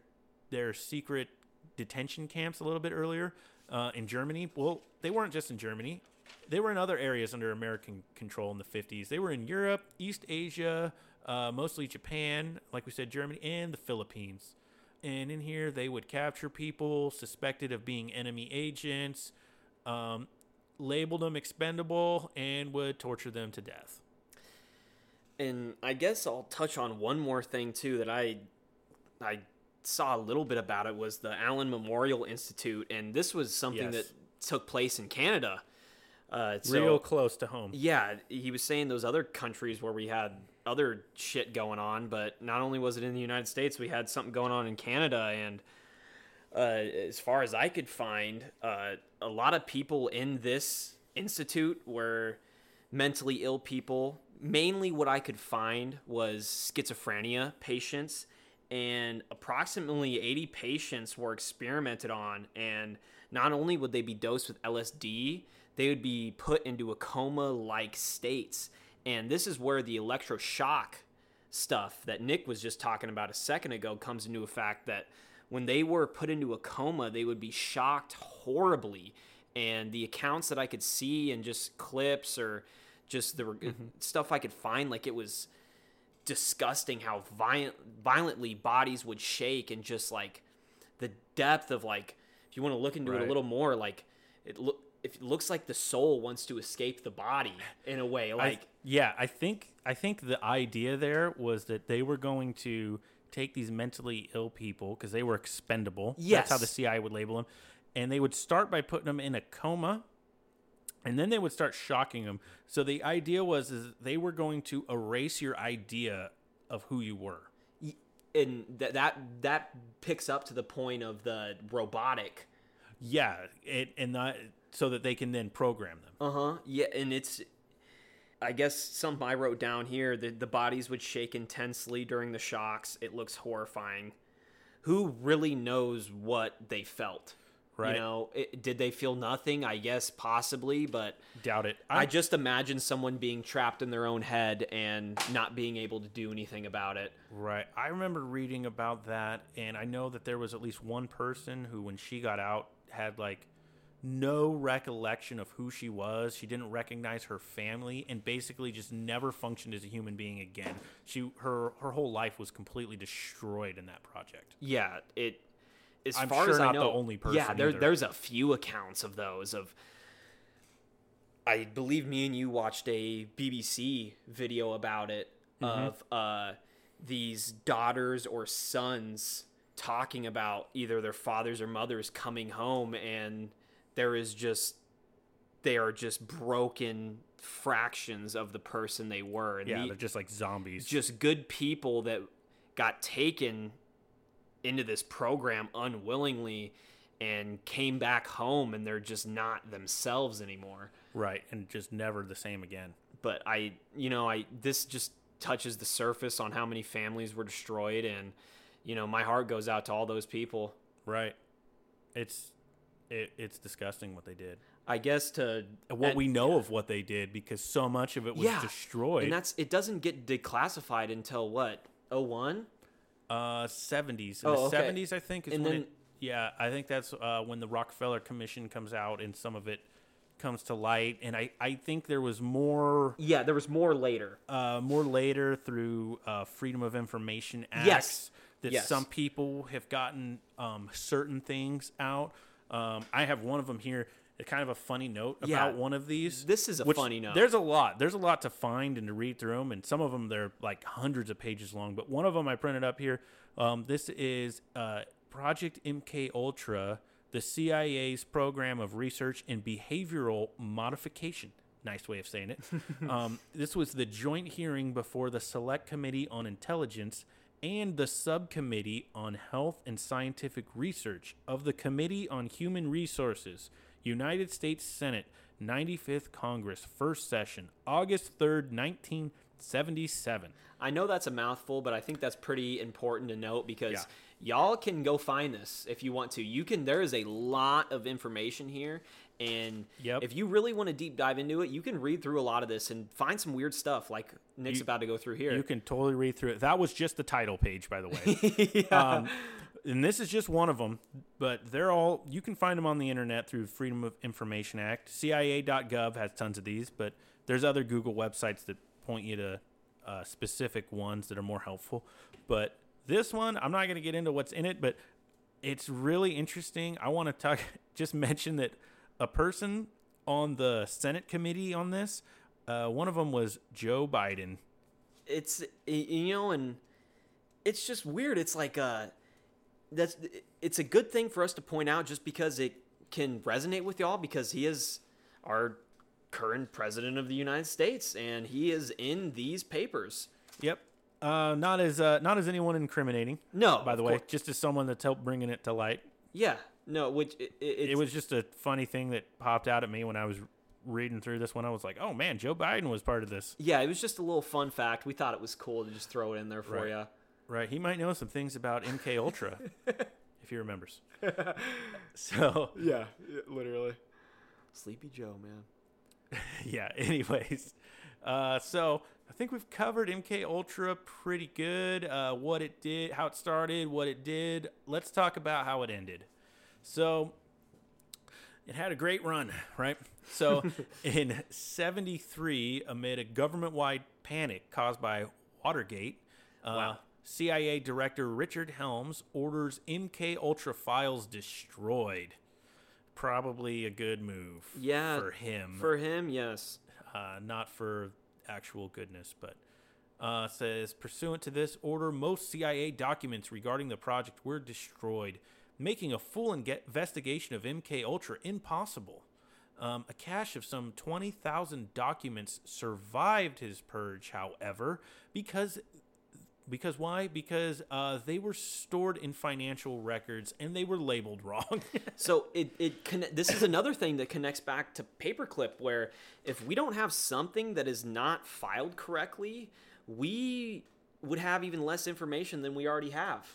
their secret detention camps a little bit earlier uh, in Germany. Well, they weren't just in Germany. They were in other areas under American control in the 50s. They were in Europe, East Asia, uh, mostly Japan, like we said, Germany, and the Philippines. And in here, they would capture people suspected of being enemy agents, um, them expendable, and would torture them to death. And I guess I'll touch on one more thing too that I I saw a little bit about it was the Allen Memorial Institute, and this was something Yes. that took place in Canada. Uh, so, Real close to home. Yeah, he was saying those other countries where we had other shit going on, but not only was it in the United States, we had something going on in Canada. And uh, as far as I could find, uh, a lot of people in this institute were mentally ill people. Mainly, what I could find was schizophrenia patients, and approximately 80 patients were experimented on. And not only would they be dosed with LSD, they would be put into a coma like states. And this is where the electroshock stuff that Nick was just talking about a second ago comes into effect that when they were put into a coma, they would be shocked horribly. And the accounts that I could see and just clips or just the mm-hmm. stuff I could find, like it was disgusting how violent, violently bodies would shake and just like the depth of like, if you want to look into it a little more, like it look. If it looks like the soul wants to escape the body in a way, I- like yeah, I think I think the idea there was that they were going to take these mentally ill people because they were expendable. yes. That's how the. CIA would label them, and they would start by putting them in a coma, and then they would start shocking them. So the idea was is they were going to erase your idea of who you were. and that that that picks up to the point of the robotic. Yeah, it and that so that they can then program them. Uh huh. Yeah, and it's. I guess something I wrote down here that the bodies would shake intensely during the shocks. It looks horrifying. Who really knows what they felt? Right. You know, it, did they feel nothing? I guess possibly, but Doubt it. I just imagine someone being trapped in their own head and not being able to do anything about it. Right. I remember reading about that, and I know that there was at least one person who, when she got out, had like no recollection of who she was. She didn't recognize her family, and basically just never functioned as a human being again. She her her whole life was completely destroyed in that project. Yeah, it. As I'm far sure as I not the know, only Yeah, person there, there's a few accounts of those. Of, I believe me and you watched a BBC video about it Mm-hmm. of uh, these daughters or sons talking about either their fathers or mothers coming home, and there is just they are just broken fractions of the person they were. And Yeah, the- they're just like zombies. just good people that got taken into this program unwillingly and came back home and they're just not themselves anymore right, and just never the same again. but i you know i this just touches the surface on how many families were destroyed and you know my heart goes out to all those people Right. It's it, it's disgusting what they did. i guess to what and- we know of what they did because so much of it was Yeah, destroyed. and that's it doesn't get declassified until what 01 Uh, seventies. In Oh, the okay. seventies, I think is And when then- it. Yeah, I think that's uh, when the Rockefeller Commission comes out and some of it comes to light. And I, I think there was more, yeah there was more later uh, more later through uh, Freedom of Information Acts Yes. that Yes. some people have gotten um, certain things out. Um, I have one of them here. kind of a funny note about Yeah. one of these. This is a funny note. There's a lot. There's a lot to find and to read through them, and some of them they're like hundreds of pages long. But one of them I printed up here. Um, this is uh, Project MK Ultra, the CIA's program of research in behavioral modification. Nice way of saying it. um, this was the joint hearing before the Select Committee on Intelligence and the Subcommittee on Health and Scientific Research of the Committee on Human Resources, United States Senate, 95th Congress, first session, August 3rd, 1977. I know that's a mouthful, but I think that's pretty important to note because Yeah. y'all can go find this if you want to. You can. There is a lot of information here, and Yep. if you really want to deep dive into it, you can read through a lot of this and find some weird stuff like Nick's You- about to go through here. You can totally read through it. That was just the title page, by the way. um, and this is just one of them, but they're all, you can find them on the internet through Freedom of Information Act. CIA.gov has tons of these, but there's other Google websites that point you to uh, specific ones that are more helpful. But this one, I'm not going to get into what's in it, but it's really interesting. I want to talk, just mention that a person on the Senate committee on this, uh, one of them was Joe Biden. it's you know and it's just weird it's like uh that's it's a good thing for us to point out just because it can resonate with y'all because he is our current president of the united states and he is in these papers Yep. Uh, not as uh, not as anyone incriminating. no by the way, just as someone that's helped bringing it to light. yeah no which it, it, it's, It was just a funny thing that popped out at me when I was reading through this one. I was like, "Oh man, Joe Biden was part of this." yeah it was just a little fun fact we thought it was cool to just throw it in there for Right. you Right? He might know some things about MK Ultra if he remembers. So yeah literally sleepy joe man yeah. Anyways, uh, so I think we've covered MK Ultra pretty good. Uh, what it did, how it started, what it did. Let's talk about how it ended. So it had a great run, right? So in 73, amid a government wide panic caused by Watergate, uh, Wow. CIA Director Richard Helms orders MK Ultra files destroyed. Probably a good move Yeah, for him for him yes uh, not for actual goodness, but uh, says pursuant to this order, most CIA documents regarding the project were destroyed, making a full investigation of MK Ultra impossible. Um, a cache of some 20,000 documents survived his purge, however, because because why? Because uh, they were stored in financial records and they were labeled wrong. So it it this is another thing that connects back to paperclip where if we don't have something that is not filed correctly, we would have even less information than we already have.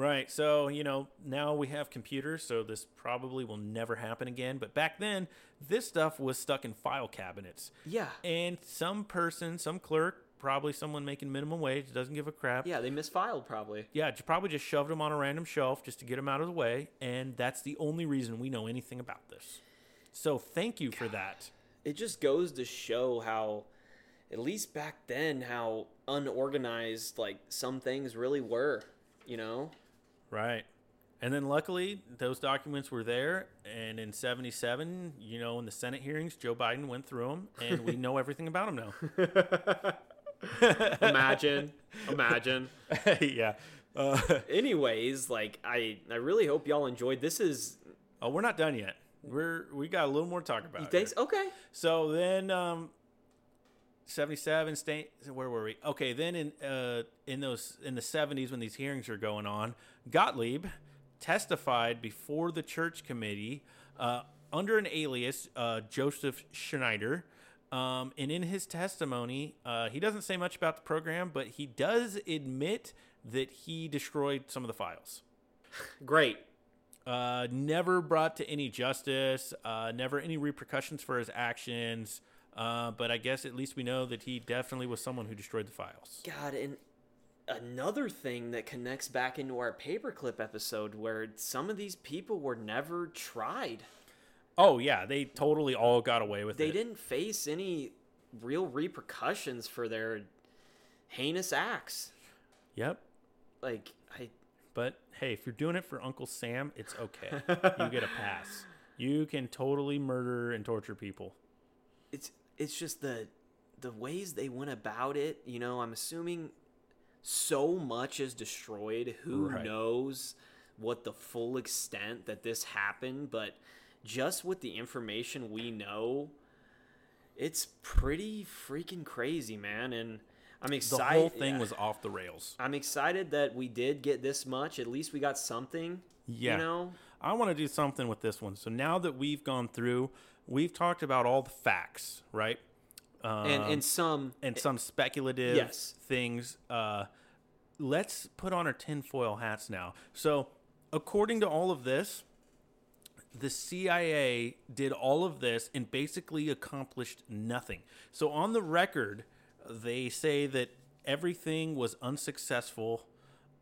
Right. So, you know, now we have computers, so this probably will never happen again. But back then, this stuff was stuck in file cabinets. Yeah. And some person, some clerk, probably someone making minimum wage, doesn't give a crap. Yeah, they misfiled probably. Yeah, probably just shoved them on a random shelf just to get them out of the way. And that's the only reason we know anything about this. So thank you for that. It just goes to show how at least back then how unorganized like some things really were, you know? Right. And then luckily, those documents were there. And in 77, you know, in the Senate hearings, Joe Biden went through them, and we know everything about him now. Imagine, imagine. yeah. Uh, Anyways, like I I really hope y'all enjoyed. This is oh, we're not done yet. We're we got a little more to talk about. you think okay. So then, um, seventy-seven state. Where were we? Okay, then in uh in those in the seventies when these hearings were going on, Gottlieb testified before the church committee uh, under an alias, uh, Joseph Schneider. Um, and in his testimony, uh, he doesn't say much about the program, but he does admit that he destroyed some of the files. Great. Uh, never brought to any justice, uh, never any repercussions for his actions. Uh, but I guess at least we know that he definitely was someone who destroyed the files. God, and another thing that connects back into our paperclip episode where some of these people were never tried. Oh yeah, they totally all got away with They it. They didn't face any real repercussions for their heinous acts. Yep. Like I But hey, if you're doing it for Uncle Sam, it's okay. you get a pass. You can totally murder and torture people. it's it's just the the ways they went about it you know i'm assuming so much is destroyed who Right. knows what the full extent that this happened but just with the information we know it's pretty freaking crazy man and i'm excited. The whole thing was off the rails. i'm excited that we did get this much at least we got something Yeah. you know I want to do something with this one. So now that we've gone through, we've talked about all the facts, right? Um, and and some and some speculative Yes. things. Uh, let's put on our tinfoil hats now. So, according to all of this, the CIA did all of this and basically accomplished nothing. So, on the record, they say that everything was unsuccessful.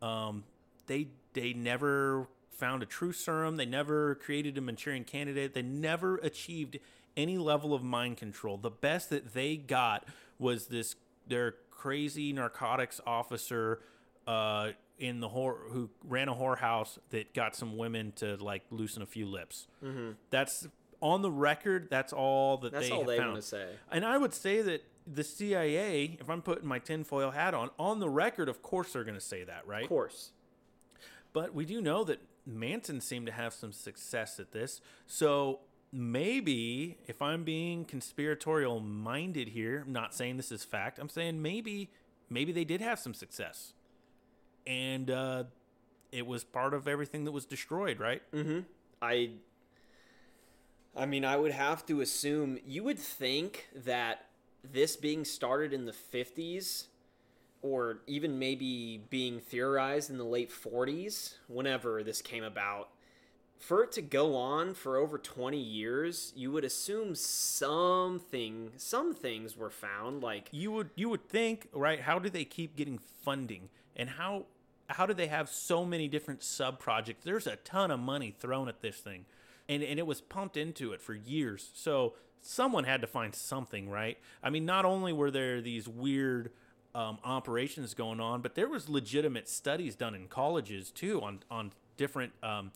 Um, they they never found a true serum. They never created a Manchurian candidate. They never achieved any level of mind control. The best that they got was this their crazy narcotics officer uh, in the whore who ran a whorehouse that got some women to like loosen a few lips. Mm-hmm. That's on the record. That's all that that's they all they found. want to say And I would say that the CIA, if I'm putting my tinfoil hat on, on the record, of course they're going to say that, right? of course But we do know that Manson seemed to have some success at this. So maybe, if I'm being conspiratorial minded here, I'm not saying this is fact, I'm saying maybe, maybe they did have some success. And uh, it was part of everything that was destroyed, right? Mm-hmm. I I mean, I would have to assume you would think that this being started in the 50s or even maybe being theorized in the late 40s, whenever this came about, for it to go on for over 20 years, you would assume something some things were found like you would you would think right how do they keep getting funding? And how how do they have so many different sub projects there's a ton of money thrown at this thing. And and it was pumped into it for years. So someone had to find something right? I mean not only were there these weird um, operations going on but there was legitimate studies done in colleges too on on different um,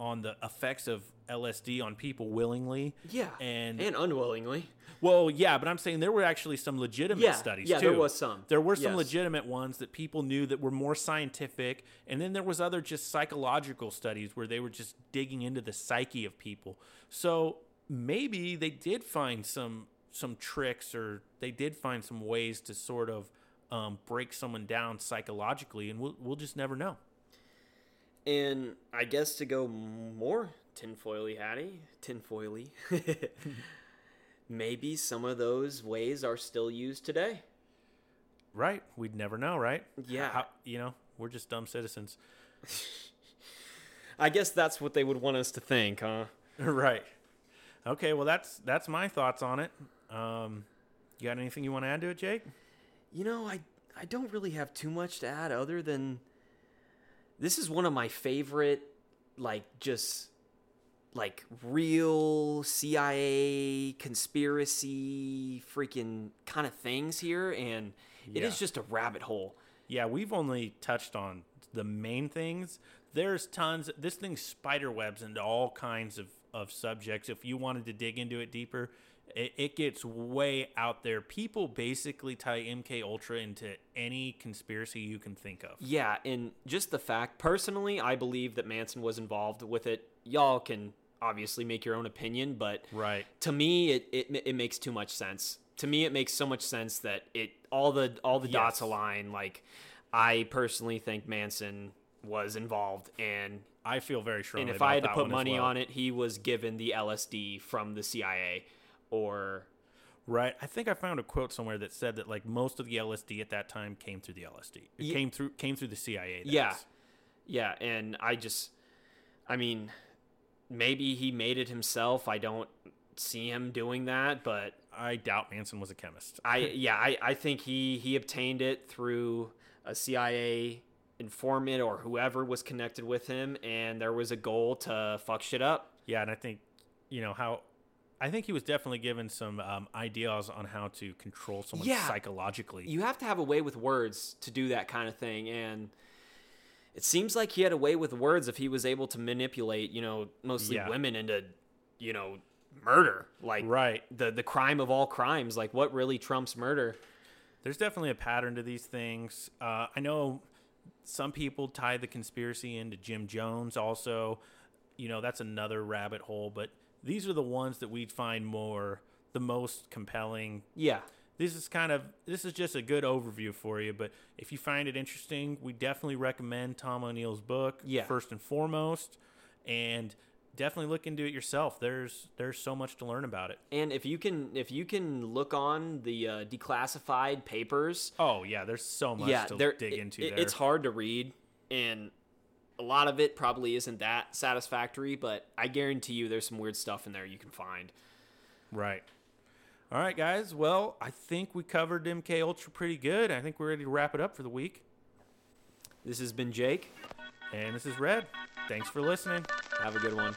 on the effects of lsd on people willingly yeah, and and unwillingly. well, yeah, but I'm saying there were actually some legitimate Yeah, studies yeah, too. there was some. There were some Yes. legitimate ones that people knew that were more scientific, and then there was other just psychological studies where they were just digging into the psyche of people. So maybe they did find some some tricks, or they did find some ways to sort of um, break someone down psychologically, and we'll we'll just never know. And I guess to go more tinfoily hatty, tinfoily, maybe some of those ways are still used today. Right? We'd never know, right? Yeah. How, you know, we're just dumb citizens. I guess that's what they would want us to think, huh? right. Okay, well that's that's my thoughts on it. Um, you got anything you want to add to it, Jake? You know, I I don't really have too much to add other than this is one of my favorite like just like real CIA conspiracy freaking kind of things here and it is just a rabbit hole. Yeah, we've only touched on the main things. There's tons. This thing spider webs into all kinds of of subjects. If you wanted to dig into it deeper, it, it gets way out there. People basically tie MK Ultra into any conspiracy you can think of. Yeah, and just the fact, personally, I believe that Manson was involved with it. Y'all can obviously make your own opinion, but Right. to me, it, it it makes too much sense. To me, it makes so much sense that it all the all the dots align. Like, I personally think Manson was involved, and I feel very strongly. and if I had to put money well. on it, he was given the LSD from the CIA, or Right. I think I found a quote somewhere that said that like most of the LSD at that time came through the LSD. It Ye- came through came through the CIA. that Yeah. is. Yeah, and I just, I mean, maybe he made it himself. I don't see him doing that, but I doubt Manson was a chemist. I, yeah, I, I think he he obtained it through a CIA informant or whoever was connected with him, and there was a goal to fuck shit up. Yeah, and I think you know how I think he was definitely given some um, ideas on how to control someone Yeah. psychologically. You have to have a way with words to do that kind of thing, and it seems like he had a way with words if he was able to manipulate, you know, mostly Yeah. women into you know, murder. Like Right. the the crime of all crimes. Like what really trumps murder? There's definitely a pattern to these things. Uh, I know some people tie the conspiracy into Jim Jones. Also, you know that's another rabbit hole. But these are the ones that we find more the most compelling. Yeah. This is kind of this is just a good overview for you. But if you find it interesting, we definitely recommend Tom O'Neill's book. Yeah. First and foremost, and definitely look into it yourself. There's there's so much to learn about it. And if you can if you can look on the uh, declassified papers, Oh yeah, there's so much yeah, to there dig into it- there. It's hard to read and a lot of it probably isn't that satisfactory, but I guarantee you there's some weird stuff in there you can find. Right. All right, guys. Well, I think we covered MK Ultra pretty good. I think we're ready to wrap it up for the week. This has been Jake. And this is Red. Thanks for listening. Have a good one.